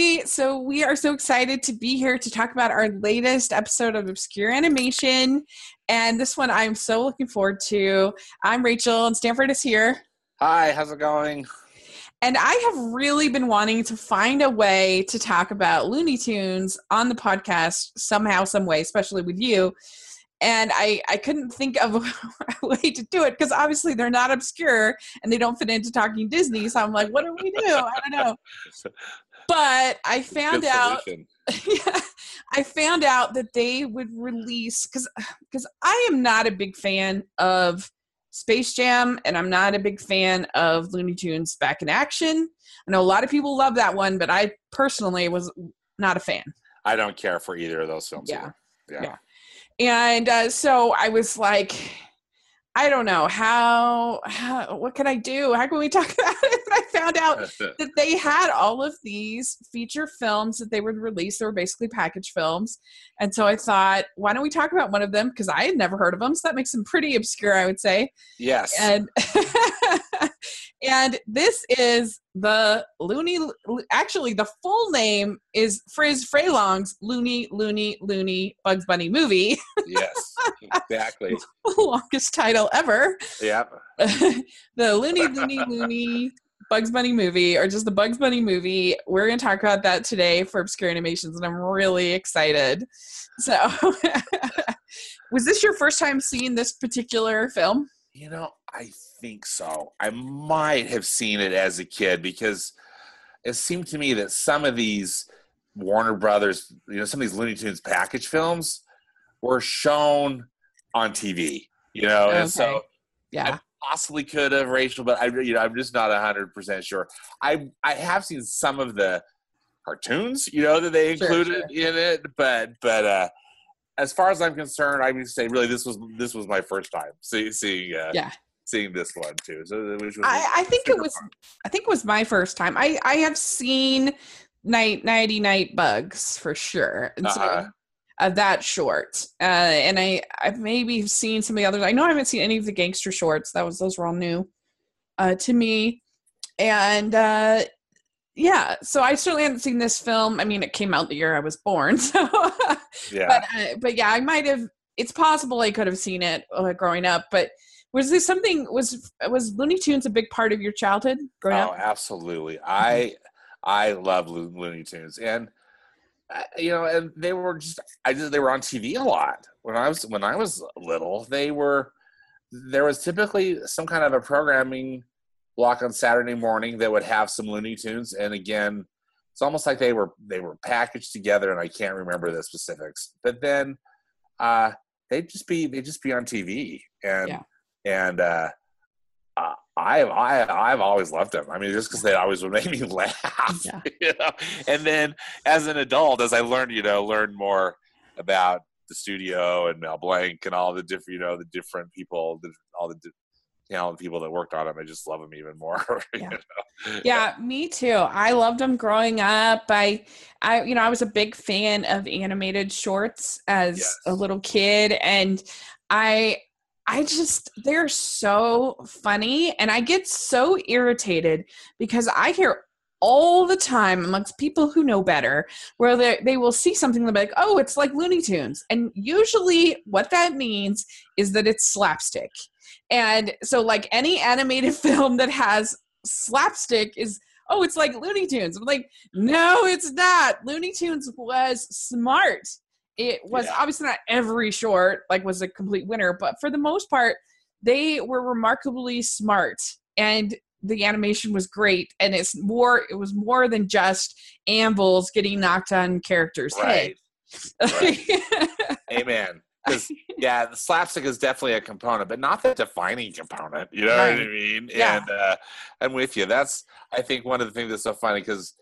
everybody. So, we are so excited to be here to talk about our latest episode of Obscure Animation. And this one I'm so looking forward to. I'm Rachel, and Stanford is here. Hi, how's it going? And I have really been wanting to find a way to talk about Looney Tunes on the podcast somehow, some way, especially with you. And I, I couldn't think of a way to do it because obviously they're not obscure and they don't fit into talking Disney. So I'm like, what do we do? I don't know. But I found out yeah, I found out that they would release because because I am not a big fan of Space Jam, and I'm not a big fan of Looney Tunes Back in Action. I know a lot of people love that one, but I personally was not a fan. I don't care for either of those films. Yeah. Yeah. yeah. And uh, so I was like, I don't know how, how, what can I do? How can we talk about it? And I found out that they had all of these feature films that they would release. They were basically package films. And so I thought, why don't we talk about one of them? Because I had never heard of them. So that makes them pretty obscure, I would say. Yes. And and this is the Looney. Actually, the full name is Friz Frelong's Looney Looney Looney Bugs Bunny movie. yes, exactly. longest title ever. Yep. the Looney Looney Looney Bugs Bunny movie, or just the Bugs Bunny movie. We're going to talk about that today for Obscure Animations, and I'm really excited. So, was this your first time seeing this particular film? You know, I think so. I might have seen it as a kid because it seemed to me that some of these Warner Brothers, you know, some of these Looney Tunes package films were shown on TV, you know, okay. and so yeah. I possibly could have Rachel, but I, you know, I'm just not hundred percent sure. I I have seen some of the cartoons, you know, that they included sure, sure. in it, but but uh as far as I'm concerned, I would say really this was this was my first time seeing seeing uh, yeah seeing this one too. So which was I, I think it was fun. I think it was my first time. I I have seen night nighty night bugs for sure. And uh-huh. so uh, that short. Uh, and I I've maybe seen some of the others. I know I haven't seen any of the gangster shorts. That was those were all new uh, to me. And uh, yeah, so I certainly haven't seen this film. I mean, it came out the year I was born, so yeah. But uh, but yeah, I might have. It's possible I could have seen it uh, growing up, but was this something was was Looney Tunes a big part of your childhood growing oh, up? Oh, absolutely. I I love Looney Tunes, and you know, and they were just I just they were on TV a lot when I was when I was little. They were there was typically some kind of a programming block on Saturday morning that would have some Looney Tunes, and again, it's almost like they were they were packaged together, and I can't remember the specifics. But then uh, they'd just be they'd just be on TV, and yeah and uh, uh, I, I, I've always loved them. I mean, just because they always would make me laugh. Yeah. You know? And then as an adult, as I learned, you know, learn more about the studio and Mel Blanc and all the different, you know, the different people, the, all the talented people that worked on them. I just love them even more. Yeah. You know? yeah, me too. I loved them growing up. I, I, you know, I was a big fan of animated shorts as yes. a little kid, and I I just, they're so funny. And I get so irritated because I hear all the time amongst people who know better where they, they will see something and they'll be like, oh, it's like Looney Tunes. And usually what that means is that it's slapstick. And so, like any animated film that has slapstick is oh, it's like Looney Tunes. I'm like, no, it's not. Looney Tunes was smart it was yeah. obviously not every short like was a complete winner but for the most part they were remarkably smart and the animation was great and it's more it was more than just anvils getting knocked on characters right. right. amen yeah the slapstick is definitely a component but not the defining component you know right. what i mean yeah. and uh, i'm with you that's i think one of the things that's so funny because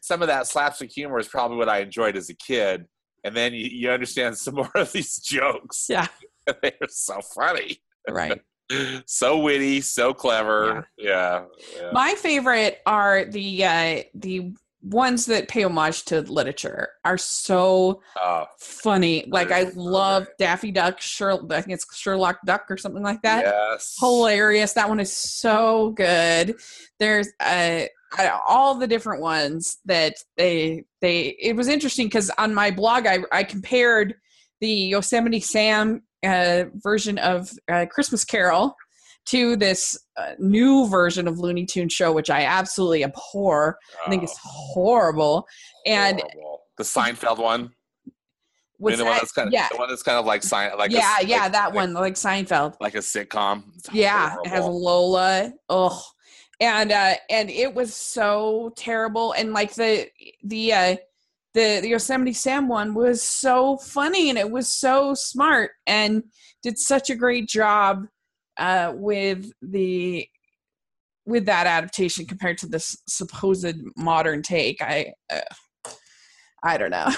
some of that slapstick humor is probably what i enjoyed as a kid and then you, you understand some more of these jokes. Yeah, they're so funny. Right. so witty, so clever. Yeah. yeah. My favorite are the uh, the ones that pay homage to literature are so oh, funny. Like I love Daffy Duck, Sherlock, I think it's Sherlock Duck or something like that. Yes. Hilarious. That one is so good. There's uh all the different ones that they they it was interesting because on my blog I I compared the Yosemite Sam uh, version of uh, Christmas Carol to this uh, new version of Looney Tunes show, which I absolutely abhor. Oh, I think it's oh. horrible. And horrible. the Seinfeld one. I mean, the that, one that's kind of yeah. the one that's kind of like Sein, like yeah, a, yeah, like, that like, one like Seinfeld, like a sitcom. It's yeah, horrible. it has Lola. Oh, and uh, and it was so terrible. And like the the uh, the the Yosemite Sam one was so funny, and it was so smart, and did such a great job uh, with the with that adaptation compared to this supposed modern take. I uh, I don't know.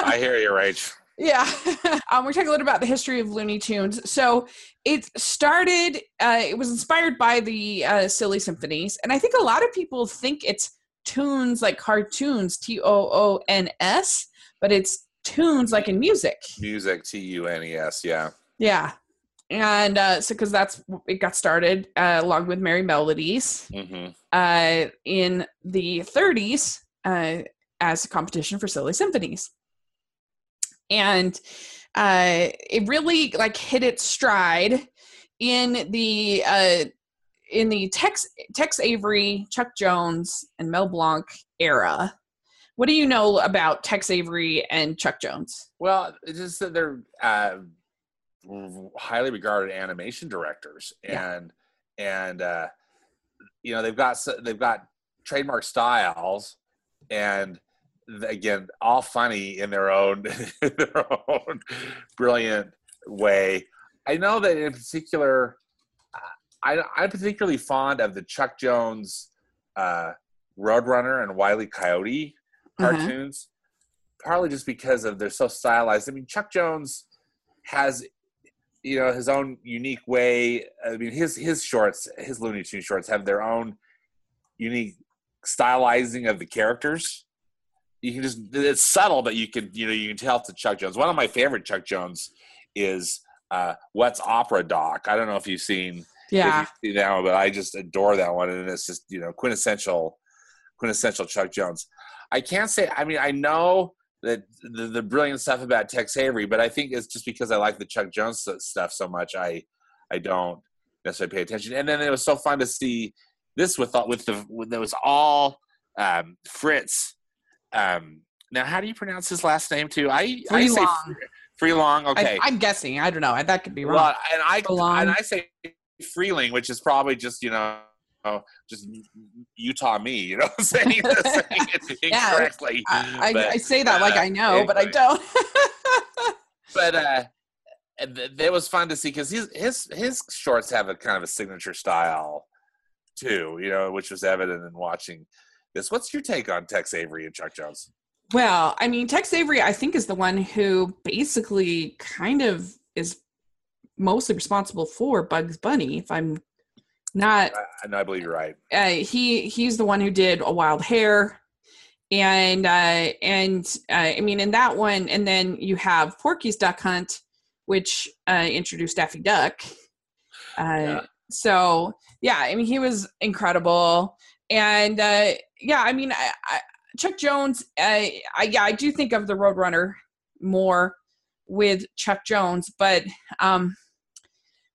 I hear you, Rach. Yeah. um, we're talking a little about the history of Looney Tunes. So it started, uh, it was inspired by the uh, Silly Symphonies. And I think a lot of people think it's tunes like cartoons, T O O N S, but it's tunes like in music. Music, T U N E S, yeah. Yeah. And uh, so, because that's it got started uh, along with Merrie Melodies mm-hmm. uh, in the 30s. Uh, as a competition for silly symphonies and uh, it really like hit its stride in the uh, in the Tex Tex Avery, Chuck Jones, and Mel Blanc era. What do you know about Tex Avery and Chuck Jones? Well, it's just that they're uh, highly regarded animation directors, and yeah. and uh, you know they've got they've got trademark styles, and again all funny in their own their own brilliant way i know that in particular I, i'm particularly fond of the chuck jones uh, roadrunner and wiley coyote mm-hmm. cartoons mm-hmm. partly just because of they're so stylized i mean chuck jones has you know his own unique way i mean his his shorts his looney tunes shorts have their own unique stylizing of the characters you can just it's subtle, but you can you know you can tell it's Chuck Jones. One of my favorite Chuck Jones is uh, What's Opera Doc. I don't know if you've seen yeah you that one, but I just adore that one, and it's just you know quintessential quintessential Chuck Jones. I can't say. I mean, I know that the, the brilliant stuff about Tex Avery, but I think it's just because I like the Chuck Jones stuff so much. I I don't necessarily pay attention. And then it was so fun to see this with all, with the with, it was all um, Fritz um, now, how do you pronounce his last name too? I I say Freelong. Okay, I, am guessing. I don't know. That could be wrong. Well, and I and I say Freeling, which is probably just you know just Utah me, you know, saying, saying it incorrectly. Yeah, I, but, I, say that uh, like I know, anyway. but I don't. but uh, it was fun to see because his his his shorts have a kind of a signature style too, you know, which was evident in watching this. What's your take on Tex Avery and Chuck Jones? Well, I mean, Tex Avery, I think, is the one who basically kind of is mostly responsible for Bugs Bunny. If I'm not, I, know, I believe you're right. Uh, he he's the one who did a Wild Hare, and uh, and uh, I mean, in that one, and then you have Porky's Duck Hunt, which uh, introduced Daffy Duck. Uh, yeah. So yeah, I mean, he was incredible and uh, yeah, I mean, I, I, Chuck Jones. I, I, yeah, I do think of the Roadrunner more with Chuck Jones, but um,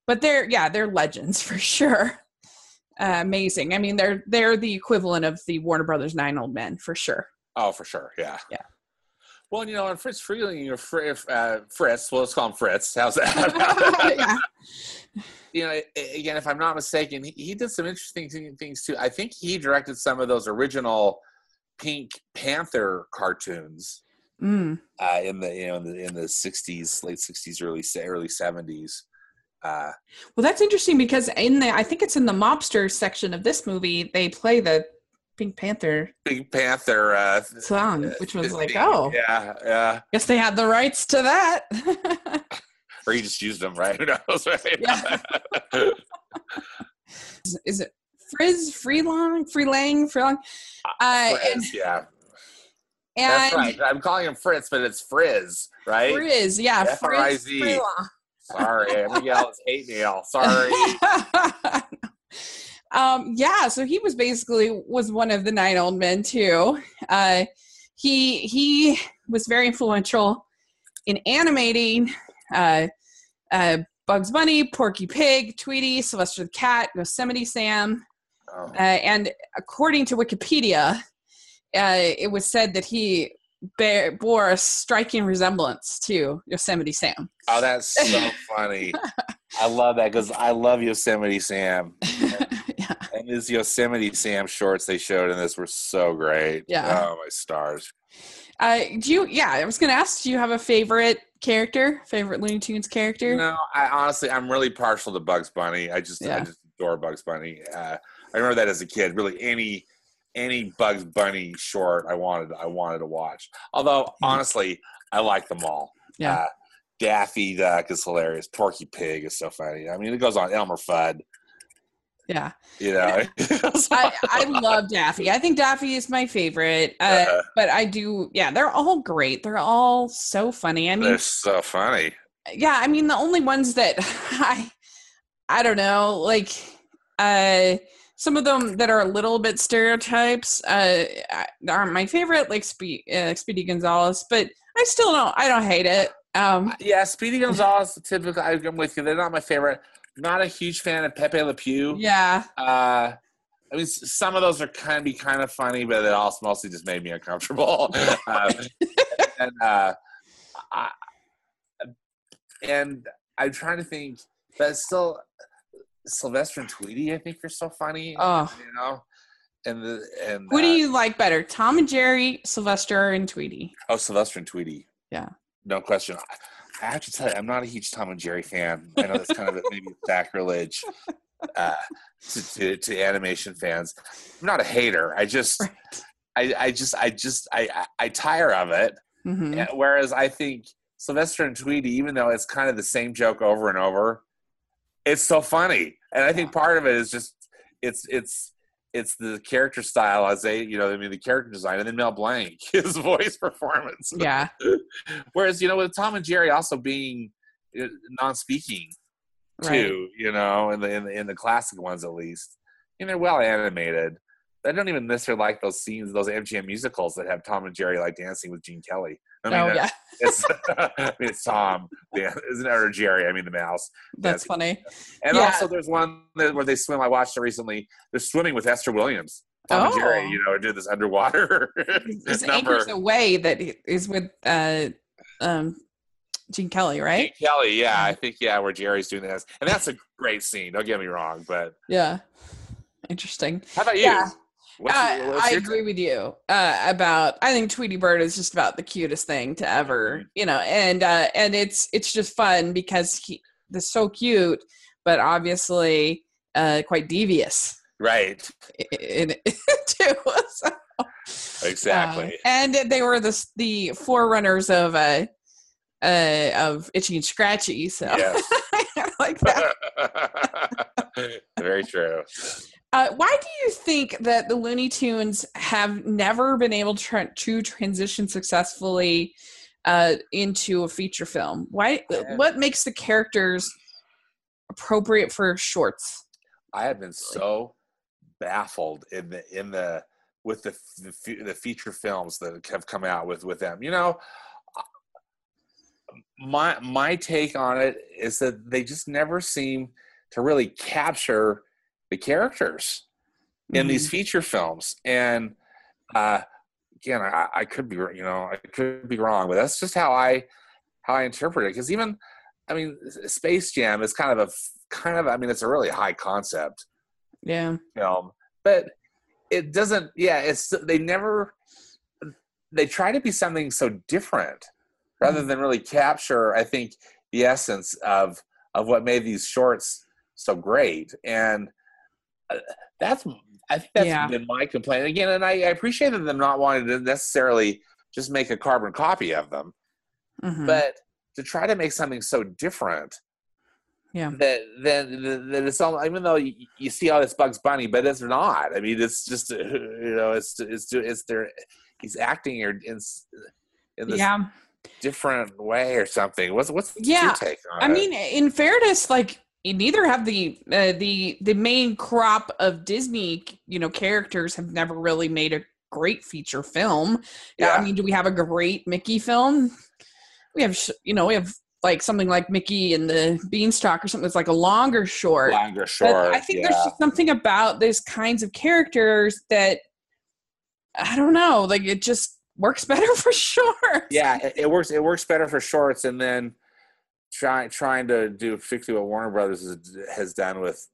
but they're yeah, they're legends for sure. Uh, amazing. I mean, they're they're the equivalent of the Warner Brothers Nine Old Men for sure. Oh, for sure. Yeah. Yeah. Well, you know, and Fritz Freeling, know, Fritz, uh, Fritz, well, let's call him Fritz. How's that? yeah. You know, again, if I'm not mistaken, he, he did some interesting things too. I think he directed some of those original Pink Panther cartoons mm. uh, in the you know in the, in the 60s, late 60s, early early 70s. Uh, well, that's interesting because in the I think it's in the mobster section of this movie they play the Pink Panther. Pink Panther uh, song, which was like, oh, yeah, yeah. Guess they had the rights to that. or he just used them, right? Who knows, right? Yeah. is, is, it Friz, Freelong, Freelang, Freelong? Uh, uh Friz, and, yeah. And That's right. I'm calling him Fritz, but it's Friz, right? Friz, yeah. F-R-I-Z. Sorry, Miguel is hate me all. Sorry. Um, yeah, so he was basically was one of the nine old men too. Uh, he he was very influential in animating uh, uh, Bugs Bunny, Porky Pig, Tweety, Sylvester the Cat, Yosemite Sam, oh. uh, and according to Wikipedia, uh, it was said that he bear, bore a striking resemblance to Yosemite Sam. Oh, that's so funny! I love that because I love Yosemite Sam. And his Yosemite Sam shorts they showed in this were so great. Yeah. Oh my stars. Uh, do you? Yeah, I was going to ask. Do you have a favorite character? Favorite Looney Tunes character? No, I honestly, I'm really partial to Bugs Bunny. I just, yeah. I just adore Bugs Bunny. Uh, I remember that as a kid. Really, any any Bugs Bunny short I wanted I wanted to watch. Although mm-hmm. honestly, I like them all. Yeah. Uh, Daffy Duck is hilarious. Porky Pig is so funny. I mean, it goes on. Elmer Fudd. Yeah. You know, I, I love Daffy. I think Daffy is my favorite. Uh, uh, but I do, yeah, they're all great. They're all so funny. I mean, they're so funny. Yeah. I mean, the only ones that I, I don't know, like, uh, some of them that are a little bit stereotypes uh, aren't my favorite, like Spe- uh, Speedy Gonzales, but I still don't. I don't hate it. Um, yeah, Speedy Gonzales, typically, I'm with you. They're not my favorite. Not a huge fan of Pepe Le Pew. Yeah. Uh, I mean, some of those are kind of be kind of funny, but it also mostly just made me uncomfortable. uh, and uh, I, and I'm trying to think, but still, Sylvester and Tweety, I think, are so funny. Oh, you know. And the and who uh, do you like better, Tom and Jerry, Sylvester and Tweety? Oh, Sylvester and Tweety. Yeah. No question. I have to tell you, I'm not a huge Tom and Jerry fan. I know that's kind of a, maybe sacrilege uh, to, to, to animation fans. I'm not a hater. I just, right. I, I just, I just, I, I, I tire of it. Mm-hmm. Whereas I think Sylvester and Tweety, even though it's kind of the same joke over and over, it's so funny. And I think part of it is just, it's, it's, it's the character style as they, you know, I mean, the character design, and then Mel Blanc, his voice performance. Yeah. Whereas, you know, with Tom and Jerry also being uh, non-speaking too, right. you know, in the, in the in the classic ones at least, and they're well animated. I don't even necessarily like those scenes, those MGM musicals that have Tom and Jerry like dancing with Gene Kelly. I mean, oh, yeah. it's, I mean, it's Tom, yeah, isn't it, or Jerry? I mean, the mouse. That's funny. And yeah. also, there's one where they swim. I watched it recently. They're swimming with Esther Williams. Tom oh. and Jerry, oh. you know, do this underwater. this Anchors Aweigh that is with uh, um, Gene Kelly, right? Gene Kelly, yeah, I think yeah, where Jerry's doing this, and that's a great scene. Don't get me wrong, but yeah, interesting. How about you? Yeah. Uh, I agree with you uh, about. I think Tweety Bird is just about the cutest thing to ever, mm-hmm. you know, and uh, and it's it's just fun because he they're so cute, but obviously uh, quite devious, right? In, in, too. So, exactly. Uh, and they were the the forerunners of uh, uh of Itchy and Scratchy. So yes. like that. Very true. Uh, why do you think that the Looney Tunes have never been able to, tra- to transition successfully uh, into a feature film? Why? What makes the characters appropriate for shorts? I have been so baffled in the in the with the the, the feature films that have come out with with them. You know, my my take on it is that they just never seem to really capture the characters in mm-hmm. these feature films. And uh, again, I, I, could be, you know, I could be wrong, but that's just how I how I interpret it. Because even, I mean, Space Jam is kind of a kind of, I mean, it's a really high concept, yeah, film, but it doesn't. Yeah, it's they never they try to be something so different rather mm-hmm. than really capture. I think the essence of of what made these shorts so great and that's I think that's yeah. been my complaint again, and I, I appreciate them not wanting to necessarily just make a carbon copy of them, mm-hmm. but to try to make something so different. Yeah. That that that it's all even though you, you see all this Bugs Bunny, but it's not. I mean, it's just you know, it's it's it's there. He's acting in in this yeah. different way or something. What's what's yeah. your take on I it? mean, in fairness, like neither have the uh, the the main crop of Disney, you know, characters have never really made a great feature film. Yeah. I mean, do we have a great Mickey film? We have, you know, we have like something like Mickey and the Beanstalk or something that's like a longer short. Longer short. But I think yeah. there's something about these kinds of characters that I don't know, like it just works better for shorts. Yeah, it, it works. It works better for shorts, and then trying trying to do particularly what Warner Brothers has, has done with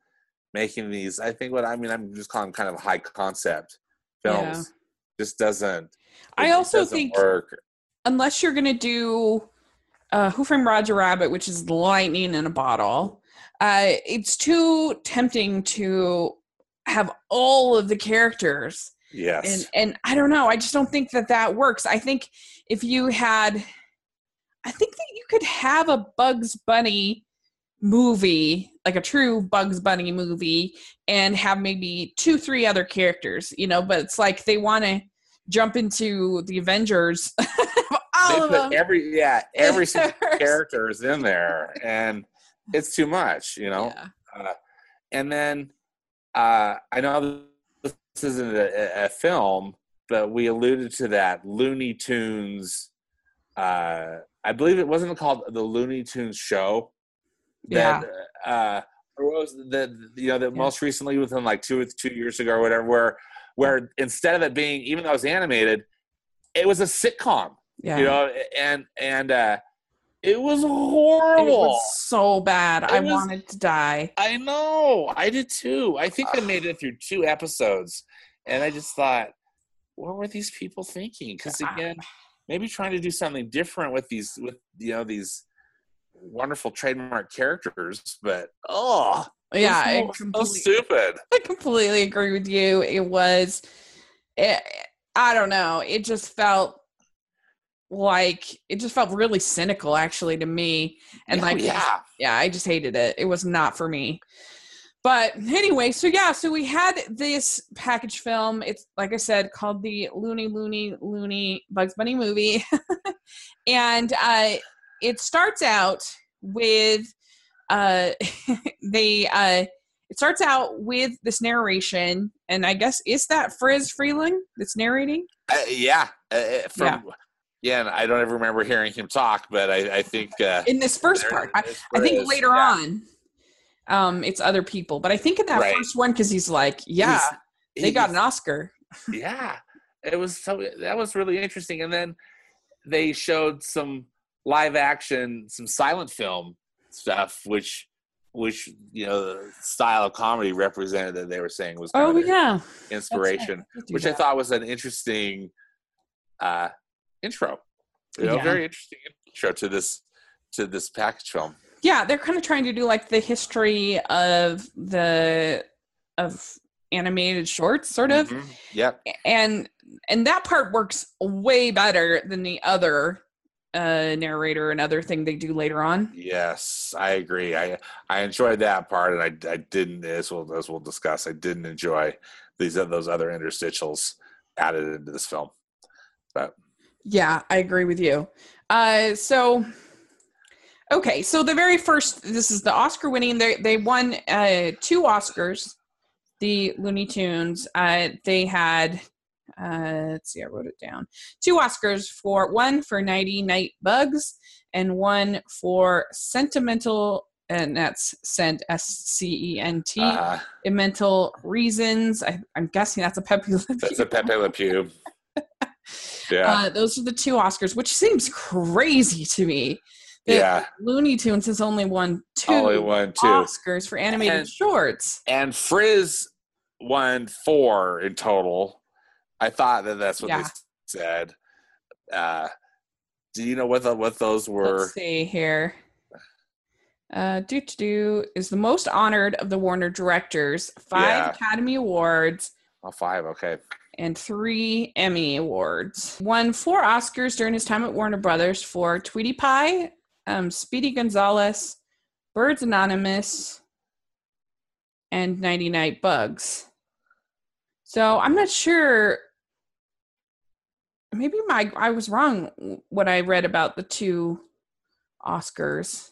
making these. I think what I mean, I'm just calling kind of high concept films. Yeah. Just doesn't. I also doesn't think work. unless you're gonna do uh, Who Framed Roger Rabbit, which is lightning in a bottle, uh, it's too tempting to have all of the characters. Yes. And and I don't know. I just don't think that that works. I think if you had, I think that you could have a Bugs Bunny movie, like a true Bugs Bunny movie, and have maybe two, three other characters, you know, but it's like they want to jump into the Avengers they put every yeah every single character is in there, and it's too much, you know. Yeah. Uh, and then uh, I know this isn't a, a, film, but we alluded to that Looney Tunes. Uh, I believe it wasn't called the Looney Tunes show. That, yeah. Uh, or was the you know that yeah. most recently within like two two years ago or whatever where where instead of it being even though it was animated, it was a sitcom. Yeah. You know, and and uh it was horrible. It was so bad. It I was, wanted to die. I know. I did too. I think I made it through two episodes and I just thought, what were these people thinking? Because again, maybe trying to do something different with these with you know these wonderful trademark characters, but oh yeah, so, so stupid. I completely agree with you. It was it, I don't know. It just felt like it just felt really cynical actually to me and oh, like yeah yeah i just hated it it was not for me but anyway so yeah so we had this package film. It's like i said called the looney looney looney bugs bunny movie. And uh it starts out with uh they uh it starts out with this narration. And i guess is that friz freleng that's narrating? Uh, yeah. Uh, uh from yeah. yeah, and I don't ever remember hearing him talk, but I, I think uh, in this first part, I, I, think later yeah. on, um, it's other people, but I think in that right. first one because he's like, yeah, he's, they got an Oscar. yeah, it was so that was really interesting, and then they showed some live action, some silent film stuff, which which you know the style of comedy represented that they were saying was oh yeah inspiration, right. which that. I thought was an interesting. Uh, intro. You know, yeah. very interesting intro to this to this package film. Yeah, they're kind of trying to do like the history of the of animated shorts, sort of. Mm-hmm. Yep. And and that part works way better than the other uh narrator and other thing they do later on. Yes, I agree. I I enjoyed that part, and I I didn't as we'll as we'll discuss. I didn't enjoy these those other interstitials added into this film, but yeah, I agree with you. Uh, so, okay, so the very first, this is the Oscar winning. They they won uh, two Oscars. The Looney Tunes. Uh, they had. Uh, let's see, I wrote it down. Two Oscars for one for Knighty Knight Bugs and one for Sentimental and that's sent S C E N T. Uh, mental reasons. I, am guessing that's a Pepe Le Pew. That's a Pepe Le Pew. Yeah. Uh, those are the two Oscars, which seems crazy to me. Yeah. Looney Tunes has only won two, only won two. Oscars for animated and, shorts. And Friz won four in total. I thought that that's what yeah. they said. Uh, do you know what the, what those were? Let's see here. Uh, do to do is the most honored of the Warner directors. Five yeah. Academy Awards. Oh, five. Okay and three Emmy Awards. Won four Oscars during his time at Warner Brothers for Tweetie Pie, um, Speedy Gonzales, Birds Anonymous, and Knighty Knight Bugs. So I'm not sure. Maybe my I was wrong what I read about the two Oscars.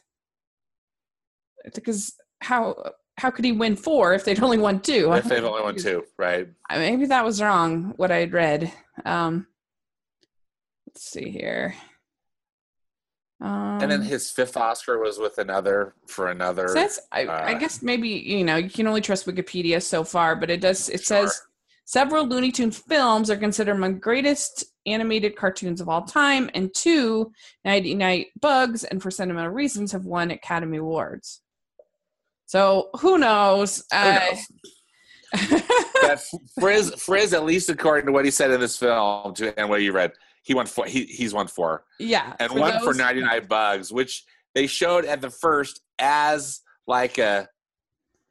Because how how could he win four if they'd only won two? If they've only won two, right? Maybe that was wrong. What I'd read. Um, let's see here. Um, and then his fifth Oscar was with another for another. Says I, uh, I, guess maybe you know you can only trust Wikipedia so far, but it does. It sure. says several Looney Tune films are considered among the greatest animated cartoons of all time, and two Knighty Knight Bugs and For Sentimental Reasons have won Academy Awards. So who knows? Who uh, knows? Friz, Friz, at least according to what he said in this film, to, and what you read, he won four. He, he's won four. Yeah, and for one those, for ninety nine bugs, which they showed at the first as like a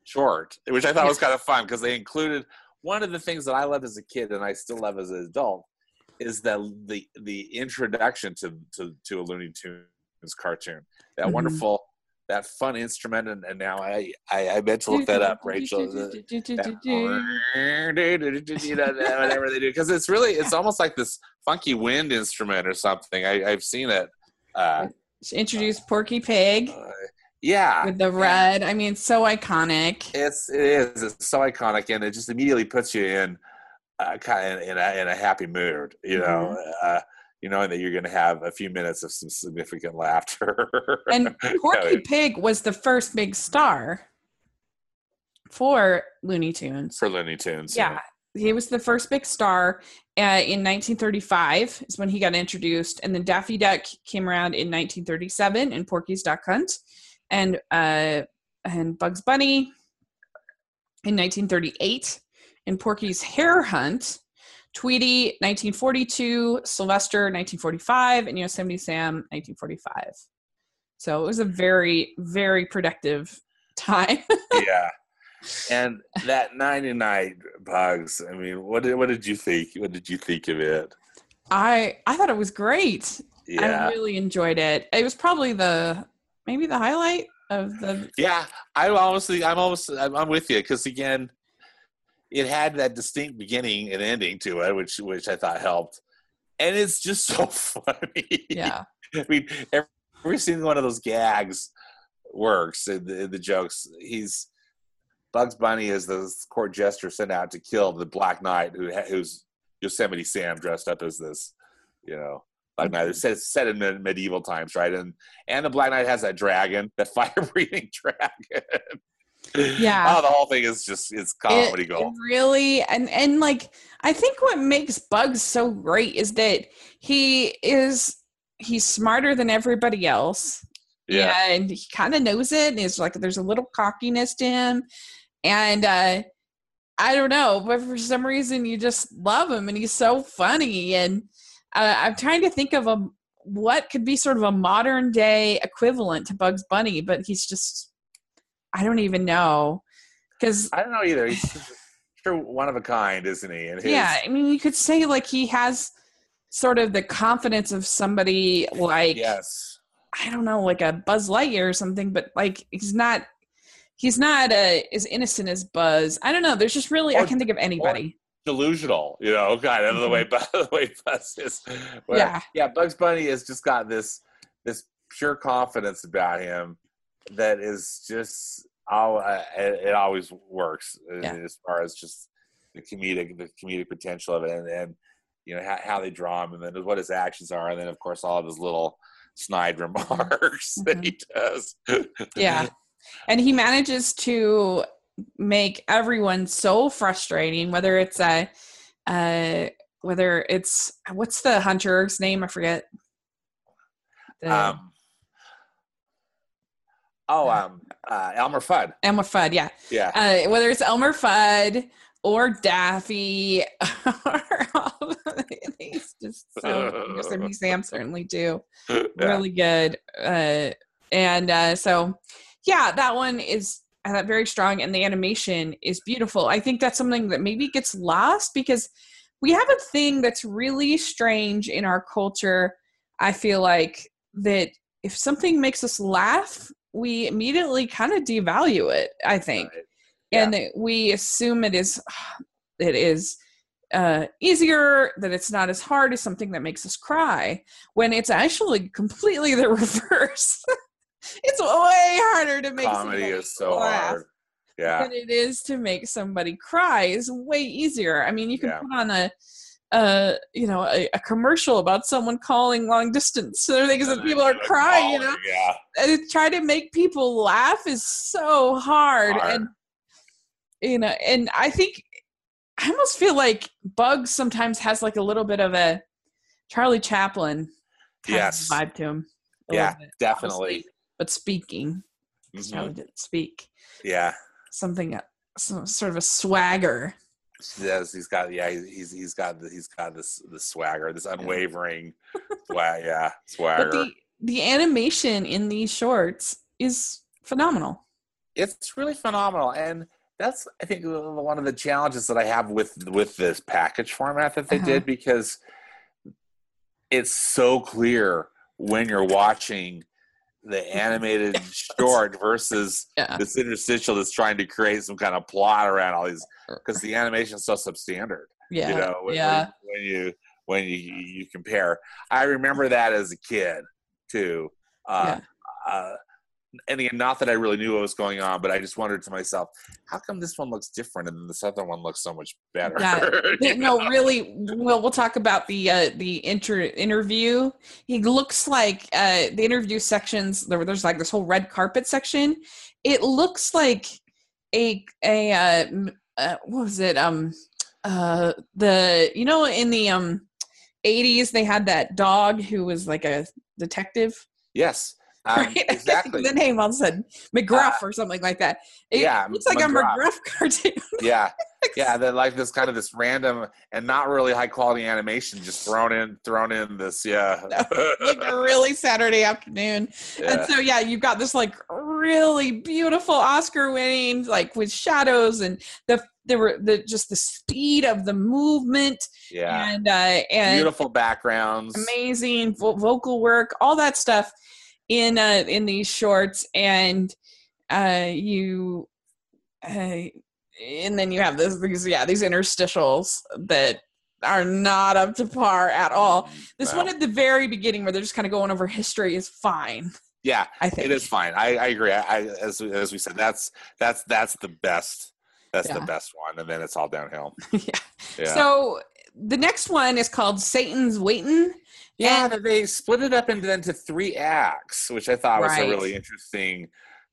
short, which I thought yeah. was kind of fun because they included one of the things that I loved as a kid and I still love as an adult is that the the introduction to to, to a Looney Tunes cartoon. That mm-hmm. wonderful that fun instrument and, and now I, I, I meant to look that up rachel. Whatever they do because it's really it's almost like this funky wind instrument or something. I, i've seen it uh, introduced porky pig uh, yeah. with the red. I mean so iconic. It's it is it's so iconic and it just immediately puts you in uh, kind of in a, in a happy mood you know mm-hmm. uh, you know and that you're going to have a few minutes of some significant laughter. and Porky Pig was the first big star for Looney Tunes. For Looney Tunes, yeah. yeah. He was the first big star uh, in 1935 is when he got introduced, and then Daffy Duck came around in 1937 in Porky's Duck Hunt, and uh, and Bugs Bunny in 1938 in Porky's Hare Hunt, Tweety, 1942, Sylvester, 1945, and Yosemite Sam, 1945. So it was a very, very productive time. yeah. And that 99 bugs, I mean, what did, what did you think? What did you think of it? I I thought it was great. Yeah. I really enjoyed it. It was probably the maybe the highlight of the Yeah, I honestly I'm almost I'm, I'm with you because again, it had that distinct beginning and ending to it, which which I thought helped. And it's just so funny. Yeah. I mean, every, every single one of those gags works. In the, in the jokes, he's Bugs Bunny is the court jester sent out to kill the Black Knight, who who's Yosemite Sam dressed up as this, you know, Black Knight. It's set, set in medieval times, right? And and the Black Knight has that dragon, that fire breathing dragon yeah. Oh the whole thing is just it's comedy it, gold really and and like i think what makes bugs so great is that he is he's smarter than everybody else. Yeah. And he kind of knows it and is like there's a little cockiness to him. And uh i don't know but for some reason you just love him and he's so funny. And uh, i'm trying to think of a what could be sort of a modern day equivalent to bugs bunny but he's just I don't even know because I don't know either. He's sure one of a kind, isn't he? His, yeah, I mean, you could say like he has sort of the confidence of somebody like yes, I don't know, like a Buzz Lightyear or something, but like he's not. He's not uh, as innocent as Buzz. I don't know. There's just really or, I can't think of anybody delusional, you know, kind of the way mm-hmm. the way Buzz is. Where, yeah, yeah. Bugs Bunny has just got this this pure confidence about him that is just oh, uh, it, it, always works yeah. as far as just the comedic the comedic potential of it, and, and you know how, how, they draw him, and then what his actions are, and then of course all of his little snide remarks mm-hmm. that he does. yeah, and he manages to make everyone so frustrating, whether it's a. Uh, whether it's what's the hunter's name? I forget. The, um, Oh, um, uh, Elmer Fudd. Elmer Fudd, yeah. Yeah. Uh, whether it's Elmer Fudd or Daffy, or all he's just so certainly do yeah. really good. Uh, and uh, so, yeah, that one is uh, very strong, and the animation is beautiful. I think that's something that maybe gets lost because we have a thing that's really strange in our culture. I feel like that if something makes us laugh, we immediately kind of devalue it i think right. yeah. and we assume it is it is uh, easier that it's not as hard as something that makes us cry when it's actually completely the reverse it's way harder to make comedy is so laugh hard. Yeah. Than it is to make somebody cry is way easier. I mean, you can yeah. put on a uh, you know, a, a, commercial about someone calling long distance. So things that people are crying, you know. Yeah. And try to make people laugh is so hard. hard. And you know, and I think I almost feel like Bugs sometimes has like a little bit of a Charlie Chaplin yes. vibe to him. Yeah, bit, definitely. But speaking, mm-hmm. Charlie didn't speak. Yeah. Something, uh, some sort of a swagger. Yes, he's got. Yeah, he's he's got he's got this the swagger, this unwavering swag. Yeah, swagger. But the the animation in these shorts is phenomenal. It's really phenomenal, and that's I think one of the challenges that I have with with this package format that they uh-huh. did because it's so clear when you're watching the animated short versus yeah. this interstitial that's trying to create some kind of plot around all these because the animation is so substandard. Yeah, you know, when, yeah. when you when you you compare, I remember that as a kid too. Uh, yeah. uh, and again, not that I really knew what was going on, but I just wondered to myself, how come this one looks different and this other one looks so much better? Yeah, no, really. Well, we'll talk about the uh, the inter- interview. He looks like uh, the interview sections. There, there's like this whole red carpet section. It looks like a a uh, uh, what was it? Um, uh, the you know in the um 80s they had that dog who was like a detective. Yes um, right? Exactly. the name all of a sudden, McGruff uh, or something like that. It yeah, looks like McGruff. a McGruff cartoon. yeah, yeah. Then like this kind of this random and not really high quality animation just thrown in, thrown in this. Yeah, like a really Saturday afternoon. Yeah. And so yeah, you've got this like really beautiful Oscar winning like with shadows and the there were the just the speed of the movement yeah and uh and beautiful backgrounds amazing vo- vocal work all that stuff in uh, in these shorts, and uh, you, uh, and then you have this these yeah these interstitials that are not up to par at all. This one at the very beginning where they're just kind of going over history is fine. Yeah, I think it is fine. I, I agree. I, I, as as we said, that's that's that's the best. That's yeah. the best one, and then it's all downhill. yeah. yeah. So the next one is called Satan's Waiting, yeah, and, they split it up into, into three acts, which I thought was a really interesting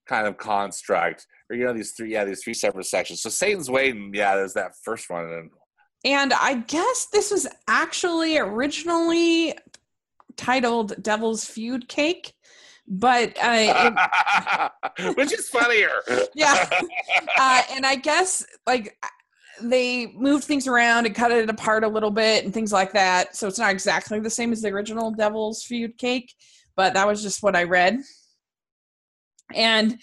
kind of construct. Or you know, these three, yeah, these three separate sections. So Satan's Waiting, yeah, there's that first one, and and I guess this was actually originally titled Devil's Feud Cake, but uh, it, which is funnier. yeah, uh, and I guess like they moved things around and cut it apart a little bit and things like that. So it's not exactly the same as the original Devil's Feud cake, but that was just what I read. And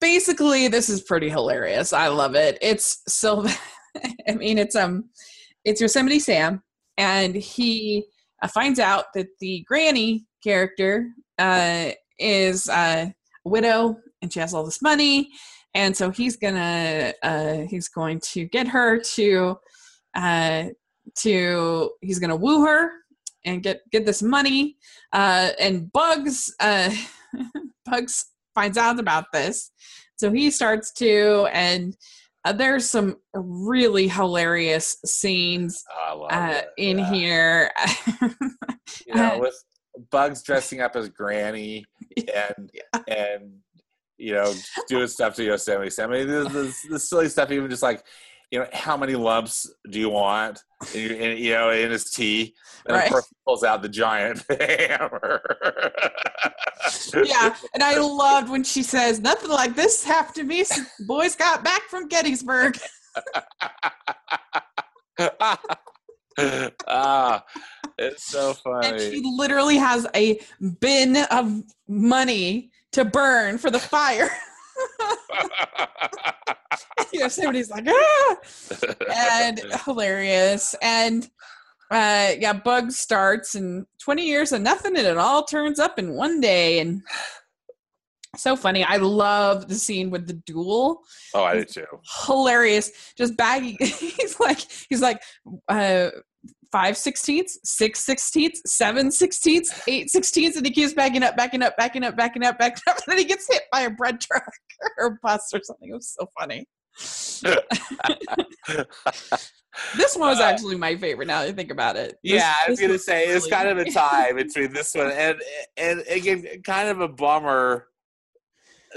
basically, this is pretty hilarious. I love it. It's so, I mean, it's um, it's Yosemite Sam, and he uh, finds out that the granny character uh, is uh, a widow and she has all this money and so he's gonna uh, he's going to get her to uh, to he's gonna woo her and get get this money uh, and bugs uh, bugs finds out about this so he starts to and uh, there's some really hilarious scenes uh, in yeah. here you know with bugs dressing up as granny and yeah. and you know, doing stuff to Yosemite Sam. I mean, this, this, this, silly stuff, even just like, you know, how many lumps do you want? In, in you know, in his tea, and right. of course, he pulls out the giant hammer. yeah, and I loved when she says, "Nothing like this happened to me since boys got back from Gettysburg." ah, it's so funny. And she literally has a bin of money to burn for the fire. you know, somebody's like, ah! and hilarious. And uh, yeah, Bug starts and 20 years of nothing, and it all turns up in one day. And so funny. I love the scene with the duel. Oh, I did too. Hilarious. Just baggy. he's like, he's like, uh, five sixteenths, six sixteenths, seven sixteenths, eight sixteenths, and he keeps backing up, backing up, backing up, backing up, backing up, and then he gets hit by a bread truck or bus or something. It was so funny. this one was uh, actually my favorite. Now that I think about it. This, yeah, I was gonna say really it's kind of a tie between this one and and again, kind of a bummer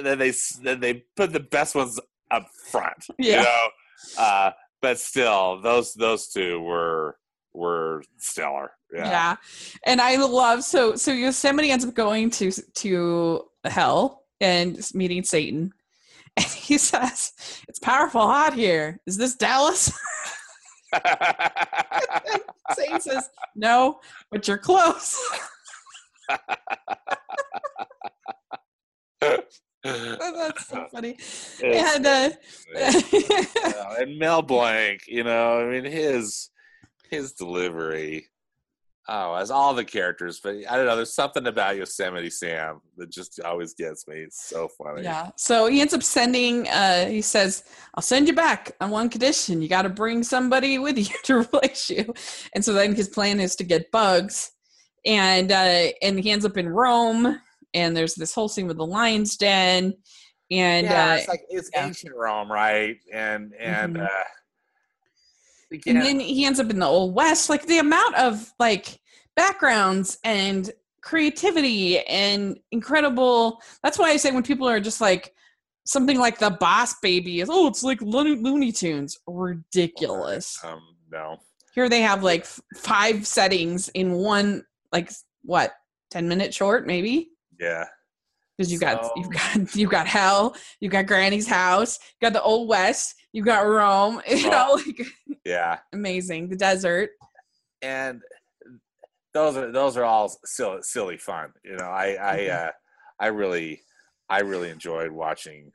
that they that they put the best ones up front. Yeah. You know? uh, but still, those those two were were stellar. Yeah. yeah. And I love so so Yosemite ends up going to to hell and meeting Satan. And he says, It's powerful hot here. Is this Dallas? Satan says, No, but you're close. That's so funny. and uh, and Mel Blanc, you know, I mean his his delivery. Oh, as all the characters, but I don't know. There's something about Yosemite Sam that just always gets me. It's so funny. Yeah. So he ends up sending. Uh, he says, "I'll send you back on one condition: you got to bring somebody with you to replace you." And so then his plan is to get bugs, and uh, and he ends up in Rome and there's this whole scene with the lion's den and yeah, uh, it's like it's yeah. ancient Rome, right? And and mm-hmm. uh, and then he ends up in the old west. Like the amount of like backgrounds and creativity and incredible. That's why I say when people are just like something like the Boss Baby is, oh, it's like Looney, Looney Tunes, ridiculous. Um, no. Here they have like f- five settings in one, like what, ten minute short, maybe. Yeah. Because you so, got you've got you've got hell, you've got Granny's house, you got the old west, you got Rome, you know, like yeah, amazing. The desert, and those are those are all silly, silly fun. You know, I I mm-hmm. uh, I really I really enjoyed watching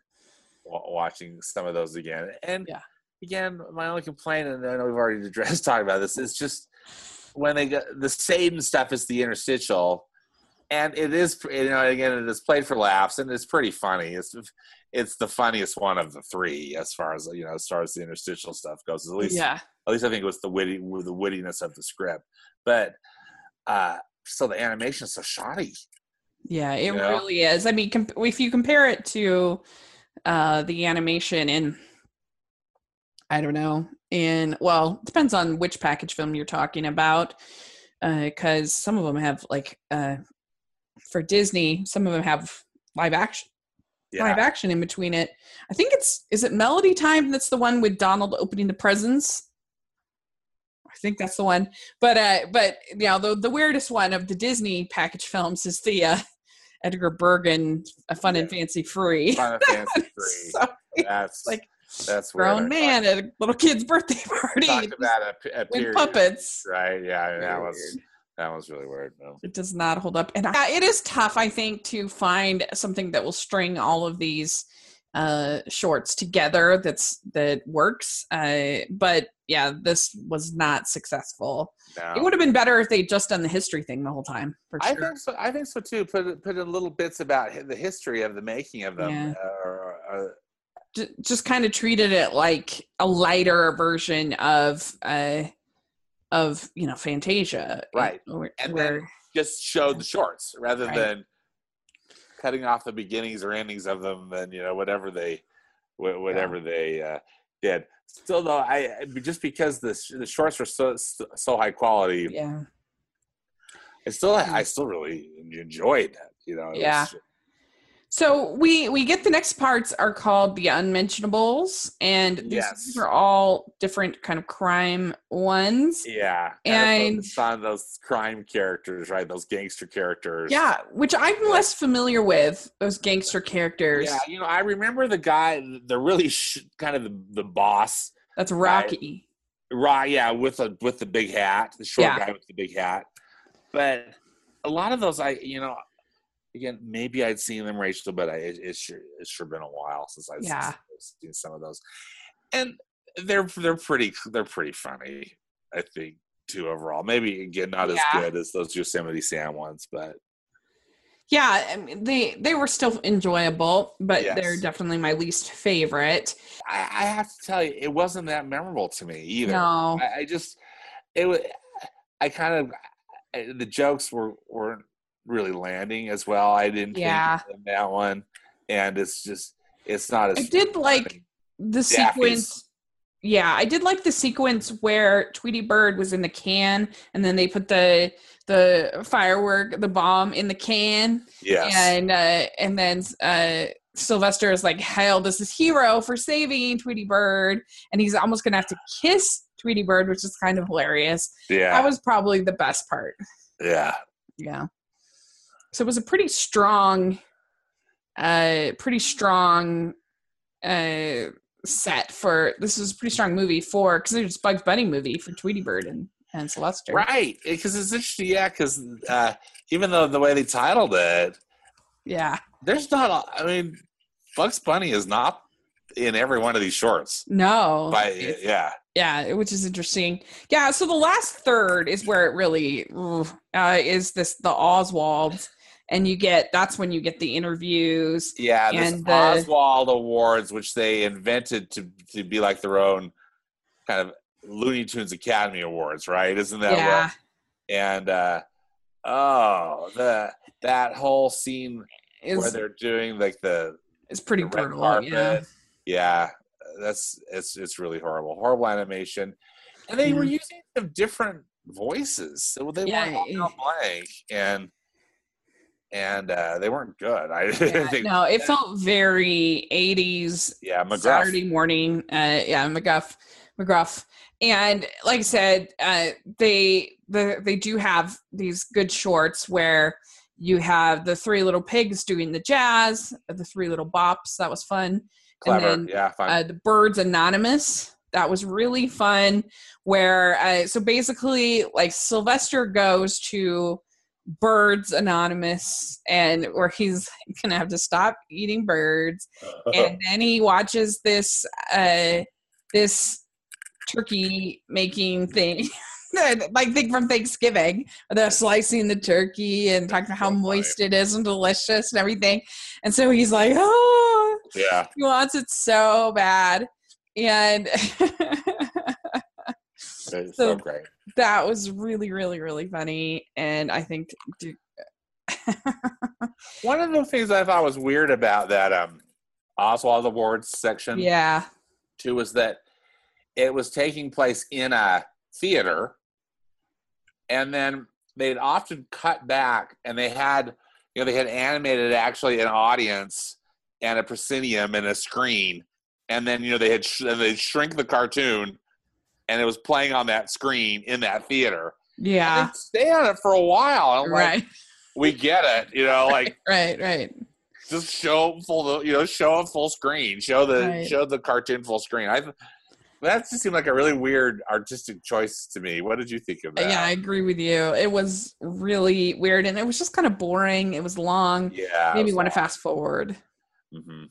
watching some of those again. And yeah. again, my only complaint, and I know we've already addressed talking about this, is just when they get the same stuff as the interstitial and it is you know again it is played for laughs and it's pretty funny. It's it's the funniest one of the three as far as you know as far as the interstitial stuff goes at least yeah. at least i think it was the witty with the wittiness of the script. But uh so the animation is so shoddy. Yeah it know? really is. I mean comp- if you compare it to uh the animation in i don't know in well it depends on which package film you're talking about because uh, some of them have like uh, for Disney, some of them have live action yeah. live action in between it. I think it's is it Melody Time that's the one with Donald opening the presents. I think that's the one. But uh but you know the the weirdest one of the Disney package films is the uh Edgar Bergen A Fun yeah. and Fancy Free. Fun and Fancy Free. so, that's like that's grown man at a little kid's birthday party. Talk about a, a with puppets. Right, yeah, that was. That was really weird. No. It does not hold up, and I, it is tough, I think, to find something that will string all of these uh, shorts together. That's that works. Uh, but yeah, this was not successful. No. It would have been better if they just done the history thing the whole time. For sure. I think so. I think so too. Put put in little bits about the history of the making of them. Yeah. Uh, uh, just kind of treated it like a lighter version of uh, of you know Fantasia, right? Where, and where, then just showed the shorts rather right. than cutting off the beginnings or endings of them, and you know whatever they whatever yeah. they uh, did. Still though, I just because the the shorts were so so high quality, yeah. I still I still really enjoyed that. You know, yeah. Was, so we we get the next parts are called the unmentionables, and these, yes. are all different kind of crime ones. Yeah, and on those crime characters, right? Those gangster characters. Yeah, which I'm less familiar with those gangster characters. Yeah, you know, I remember the guy, the really sh- kind of the, the boss. That's Rocky. Right, yeah, with a with the big hat, the short yeah. guy with the big hat. But a lot of those, I you know, again, maybe I'd seen them, Rachel, but I, it, it's sure it's sure been a while since I've yeah. seen, some of those, and they're they're pretty they're pretty funny. I think too overall. Maybe again not yeah. as good as those Yosemite Sam ones, but yeah, I mean, they they were still enjoyable, but yes. they're definitely my least favorite. I, I, have to tell you, it wasn't that memorable to me either. No, I, I just it was I kind of the jokes were weren't really landing as well. I didn't yeah that one, and it's just it's not as. I did like the sequence. Yeah, I did like the sequence where Tweety Bird was in the can, and then they put the the firework, the bomb in the can. Yes. And uh, and then uh, Sylvester is like hailed as this hero for saving Tweety Bird, and he's almost gonna have to kiss Tweety Bird, which is kind of hilarious. Yeah. That was probably the best part. Yeah. Yeah. So it was a pretty strong, uh, pretty strong uh set for this was a pretty strong movie for because it's Bugs Bunny movie for Tweety Bird and and Sylvester. Right, because it's interesting. Yeah, because uh, even though the way they titled it, yeah, there's not. A, I mean, Bugs Bunny is not in every one of these shorts. No. By, yeah. Yeah, which is interesting. Yeah, so the last third is where it really uh, is this the Oswald, and you get that's when you get the interviews. Yeah, and the Oswald Awards, which they invented to to be like their own kind of Looney Tunes Academy Awards, right? Isn't that yeah. what? And uh, oh, the that whole scene is, where they're doing like the it's pretty brutal. Yeah yeah, that's it's it's really horrible. Horrible animation, and they were mm-hmm. using some different voices, so they yeah, weren't all blank and and uh, they weren't good. I yeah, think, no, it felt very '80s. Yeah, McGruff. Saturday morning. Uh, yeah, McGuff, McGruff, and like I said, uh, they the they do have these good shorts where you have the three little pigs doing the jazz, the three little bops. That was fun. Clever. And then, yeah, fun. Uh, the Birds Anonymous. That was really fun. Where uh, so basically, like Sylvester goes to Birds Anonymous, and where he's gonna have to stop eating birds, and then he watches this uh, this turkey making thing. like thing from Thanksgiving. They're slicing the turkey and talking about how moist it is and delicious and everything. And so he's like, oh, yeah, he wants it so bad. And so, so great. That was really, really, really funny. And I think dude, one of the things I thought was weird about that um Oswald Awards section, yeah, too, was that it was taking place in a theater and then they'd often cut back and they had you know they had animated actually an audience and a proscenium and a screen and then you know they had sh- they'd shrink the cartoon and it was playing on that screen in that theater yeah stay on it for a while I'm right like, we get it you know like right right just show full you know show a full screen show the right. show the cartoon full screen i that just seemed like a really weird artistic choice to me. What did you think of that? Yeah, I agree with you. It was really weird, and it was just kind of boring. It was long. Yeah, maybe want to fast forward mm-hmm.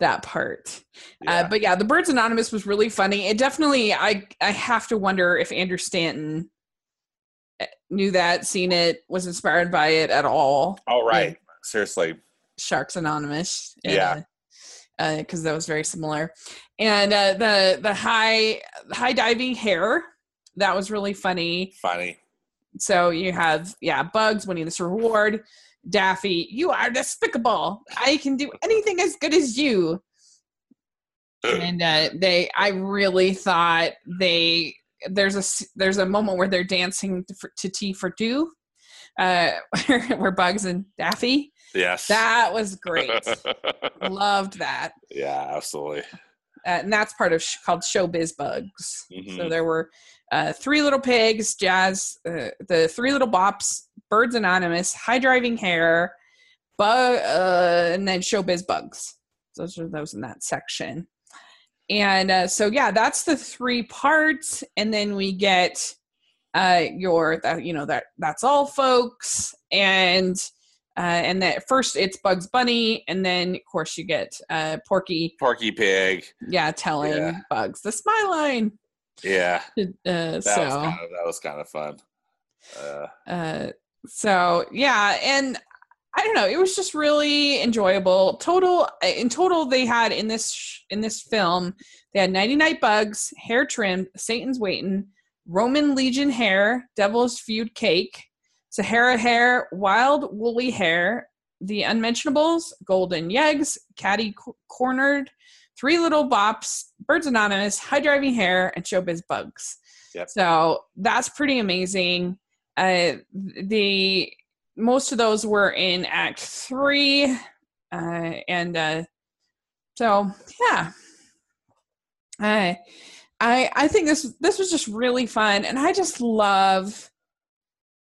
That part. Uh, yeah. Uh, but yeah, the Birds Anonymous was really funny. It definitely, I, I have to wonder if Andrew Stanton eh, knew that, seen it, was inspired by it at all. Oh right, seriously. Sharks Anonymous. Yeah because uh, that was very similar. And uh, the the high high diving hare that was really funny. Funny. So you have yeah, Bugs winning this reward. Daffy, you are despicable. I can do anything as good as you. and uh, they, I really thought they. There's a there's a moment where they're dancing to, to Tea for Two, uh, where Bugs and Daffy Yes. That was great. Loved that. Yeah, absolutely. Uh, and that's part of sh- called Showbiz Bugs. Mm-hmm. So there were uh, three little pigs, jazz, uh, the three little bops, Birds Anonymous, high driving hare, bug, uh, and then Showbiz Bugs. Those are those in that section. And uh, so yeah, that's the three parts, and then we get uh, your that you know that that's all, folks, and uh, and that first it's Bugs Bunny, and then of course you get uh, Porky. Porky Pig. Yeah, telling yeah. Bugs the smile line. Yeah. Uh, that so was kind of, that was kind of fun. Uh, uh, so yeah, and I don't know, it was just really enjoyable. Total in total, they had in this in this film, they had Knighty Knight bugs, hare trimmed, Satan's waiting, Roman Legion hare, Devil's Feud cake, Sahara hare, wild woolly hare, the unmentionables, golden yeggs, catty cornered, three little bops, birds anonymous, high driving hare, and showbiz bugs. Yep. So that's pretty amazing. Uh, the most of those were in Act Three, uh, and uh, so yeah, I I I think this this was just really fun, and I just love,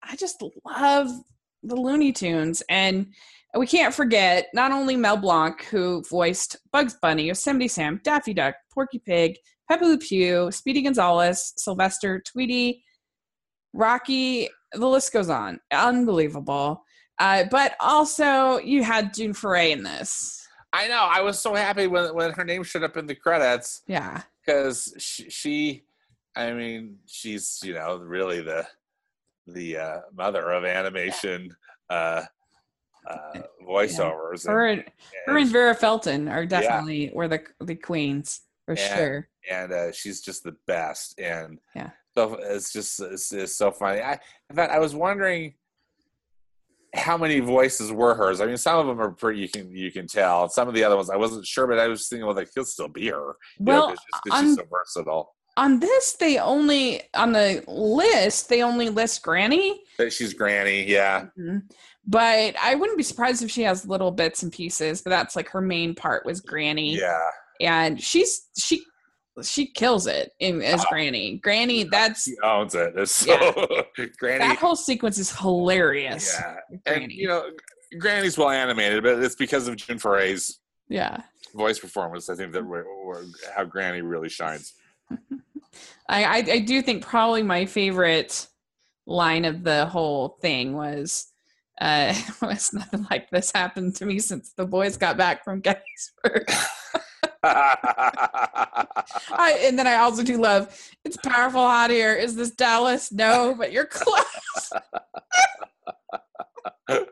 I just love the Looney Tunes, and we can't forget not only Mel Blanc who voiced Bugs Bunny, Yosemite Sam, Daffy Duck, Porky Pig, Pepe Le Pew, Speedy Gonzales, Sylvester, Tweety, Rocky. The list goes on. Unbelievable. Uh, but also, you had June Foray in this. I know. I was so happy when when her name showed up in the credits. Yeah. Because she, she, I mean, she's you know really the the uh, mother of animation uh, uh, voiceovers. Yeah. Her, and, her and Verna Felton are definitely yeah. were the the queens for and, sure. And uh, she's just the best. And yeah, so it's just it's, it's so funny. I in fact I was wondering how many voices were hers. I mean, some of them are pretty. You can you can tell. Some of the other ones I wasn't sure, but I was thinking, well, like he'll still be her. Well, know, she's so versatile. On this, they only on the list they only list Granny. That she's Granny, yeah. Mm-hmm. But I wouldn't be surprised if she has little bits and pieces. But that's like her main part was Granny. Yeah. And she's she she kills it in as uh, Granny. Granny, that's she owns it. So yeah. Granny. That whole sequence is hilarious. Yeah, and you know, Granny's well animated, but it's because of June Foray's yeah voice performance. I think that we're, we're, how Granny really shines. I, I I do think probably my favorite line of the whole thing was uh was nothing like this happened to me since the boys got back from Gettysburg. I, and then I also do love it's powerful hot here. Is this Dallas? No, but you're close. and,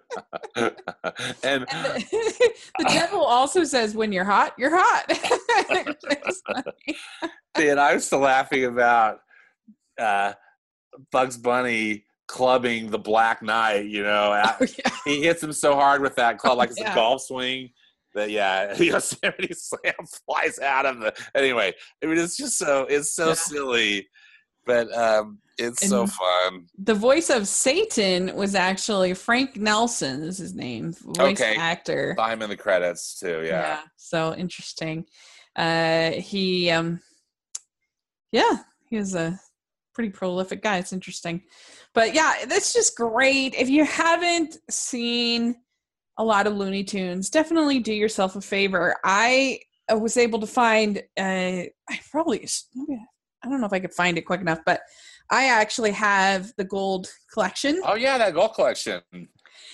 and the, the, devil also says, "When you're hot, you're hot." and I was still laughing about uh, Bugs Bunny clubbing the Black Knight. You know, oh, yeah. he hits him so hard with that club, like it's yeah. a golf swing that yeah, the Yosemite Sam flies out of the anyway. I mean, it's just so it's so yeah. silly, but um, it's and so fun. The voice of Satan was actually Frank Nelson. Is his name? Voice okay. actor. I'm in the credits too. Yeah. Yeah. So interesting. Uh, he um, yeah, he was a pretty prolific guy. It's interesting, but yeah, that's just great. If you haven't seen a lot of Looney Tunes, definitely do yourself a favor. I was able to find, uh, I probably, I don't know if I could find it quick enough, but I actually have the gold collection. Oh yeah, that gold collection.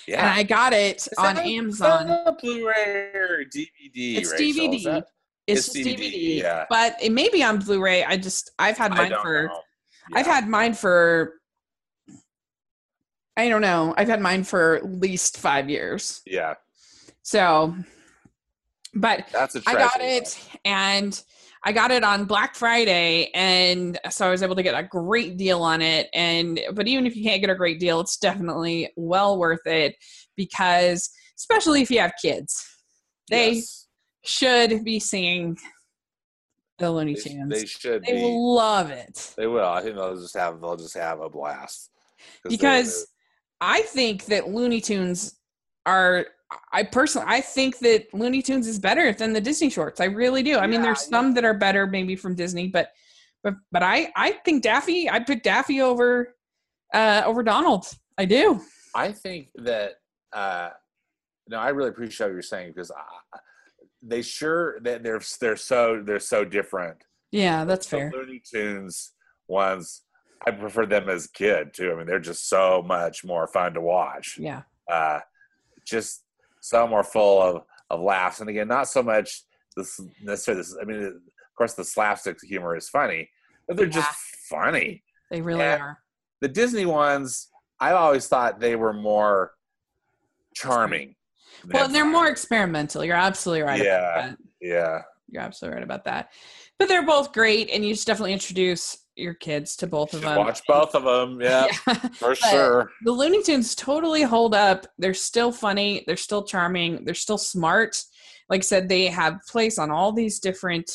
Yeah, and I got it Is on Amazon. Blu-ray or DVD? It's Rachel? DVD. It's, it's DVD, DVD, yeah. But it may be on Blu-ray. I just I've had mine for. I've had mine for I don't know. I've had mine for at least five years. Yeah. So, but that's a I got it and I got it on Black Friday, and so I was able to get a great deal on it. And but even if you can't get a great deal, it's definitely well worth it because, especially if you have kids, they yes. should be seeing the Looney Tunes. They, they should. They be. will love it. They will. I think they'll just have they'll just have a blast because I think that Looney Tunes are I personally I think that Looney Tunes is better than the Disney shorts. I really do. I mean there's some yeah. that are better maybe from Disney, but but but I I think Daffy I put Daffy over uh over Donald. I do. I think that uh no, I really appreciate what you're saying because I, they sure that they're they're so they're so different. Yeah, that's the fair. Looney Tunes ones I prefer them as a kid too. I mean, they're just so much more fun to watch. Yeah. Uh, just so more full of, of laughs. And again, not so much this necessarily this. I mean, of course, the slapstick humor is funny, but they're yeah. just funny. They really and are. The Disney ones, I always thought they were more charming. Well, they're more experimental. You're absolutely right. Yeah. Yeah. You're absolutely right about that. But they're both great, and you just definitely introduce your kids to both of them. Watch both of them, yeah, yeah. for sure. The Looney Tunes totally hold up. They're still funny. They're still charming. They're still smart. Like I said, they have place on all these different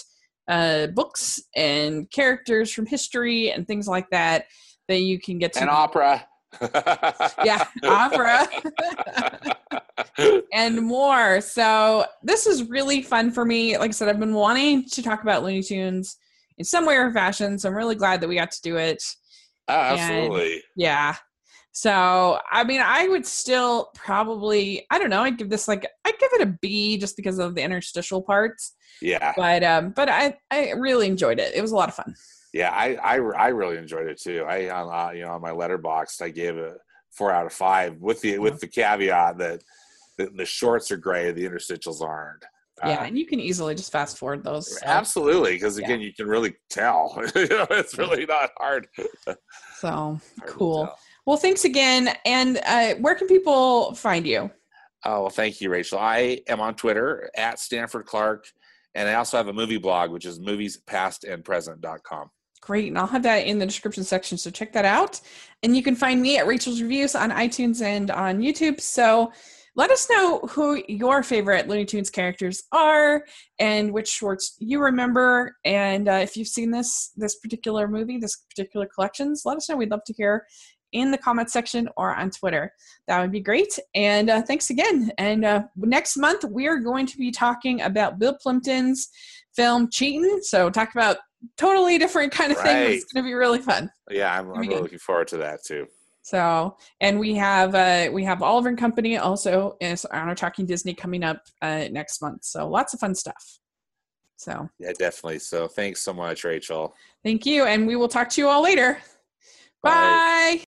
uh, books and characters from history and things like that that you can get to. And opera. yeah, opera. and more. So this is really fun for me. Like I said, I've been wanting to talk about Looney Tunes in some way or fashion. So I'm really glad that we got to do it. Oh, absolutely. And yeah. So I mean, I would still probably I don't know. I'd give this like I'd give it a B just because of the interstitial parts. Yeah. But um, but I I really enjoyed it. It was a lot of fun. Yeah, I I, I really enjoyed it too. I on uh, you know on my Letterboxd I gave it four out of five with the with the caveat that the, the shorts are great, the interstitials aren't. Yeah, uh, and you can easily just fast forward those. So. Absolutely, because again, yeah. you can really tell. you know, it's really not hard. so hard cool. Well, thanks again. And uh, where can people find you? Oh, well, thank you, Rachel. I am on Twitter at Stanford Clark, and I also have a movie blog, which is moviespastandpresent.com. Great. And I'll have that in the description section. So check that out. And you can find me at Rachel's Reviews on iTunes and on YouTube. So let us know who your favorite Looney Tunes characters are and which shorts you remember. And uh, if you've seen this this particular movie, this particular collections, let us know. We'd love to hear in the comment section or on Twitter. That would be great. And uh, thanks again. And uh, next month, we are going to be talking about Bill Plympton's film Cheatin'. So, talk about totally different kind of right. thing. It's going to be really fun. Yeah, I'm, I'm really looking forward to that too. So, and we have uh, we have Oliver and Company also is on our Talking Disney coming up uh, next month. So, lots of fun stuff. So, yeah, definitely. So, thanks so much, Rachel. Thank you, and we will talk to you all later. Bye. Bye.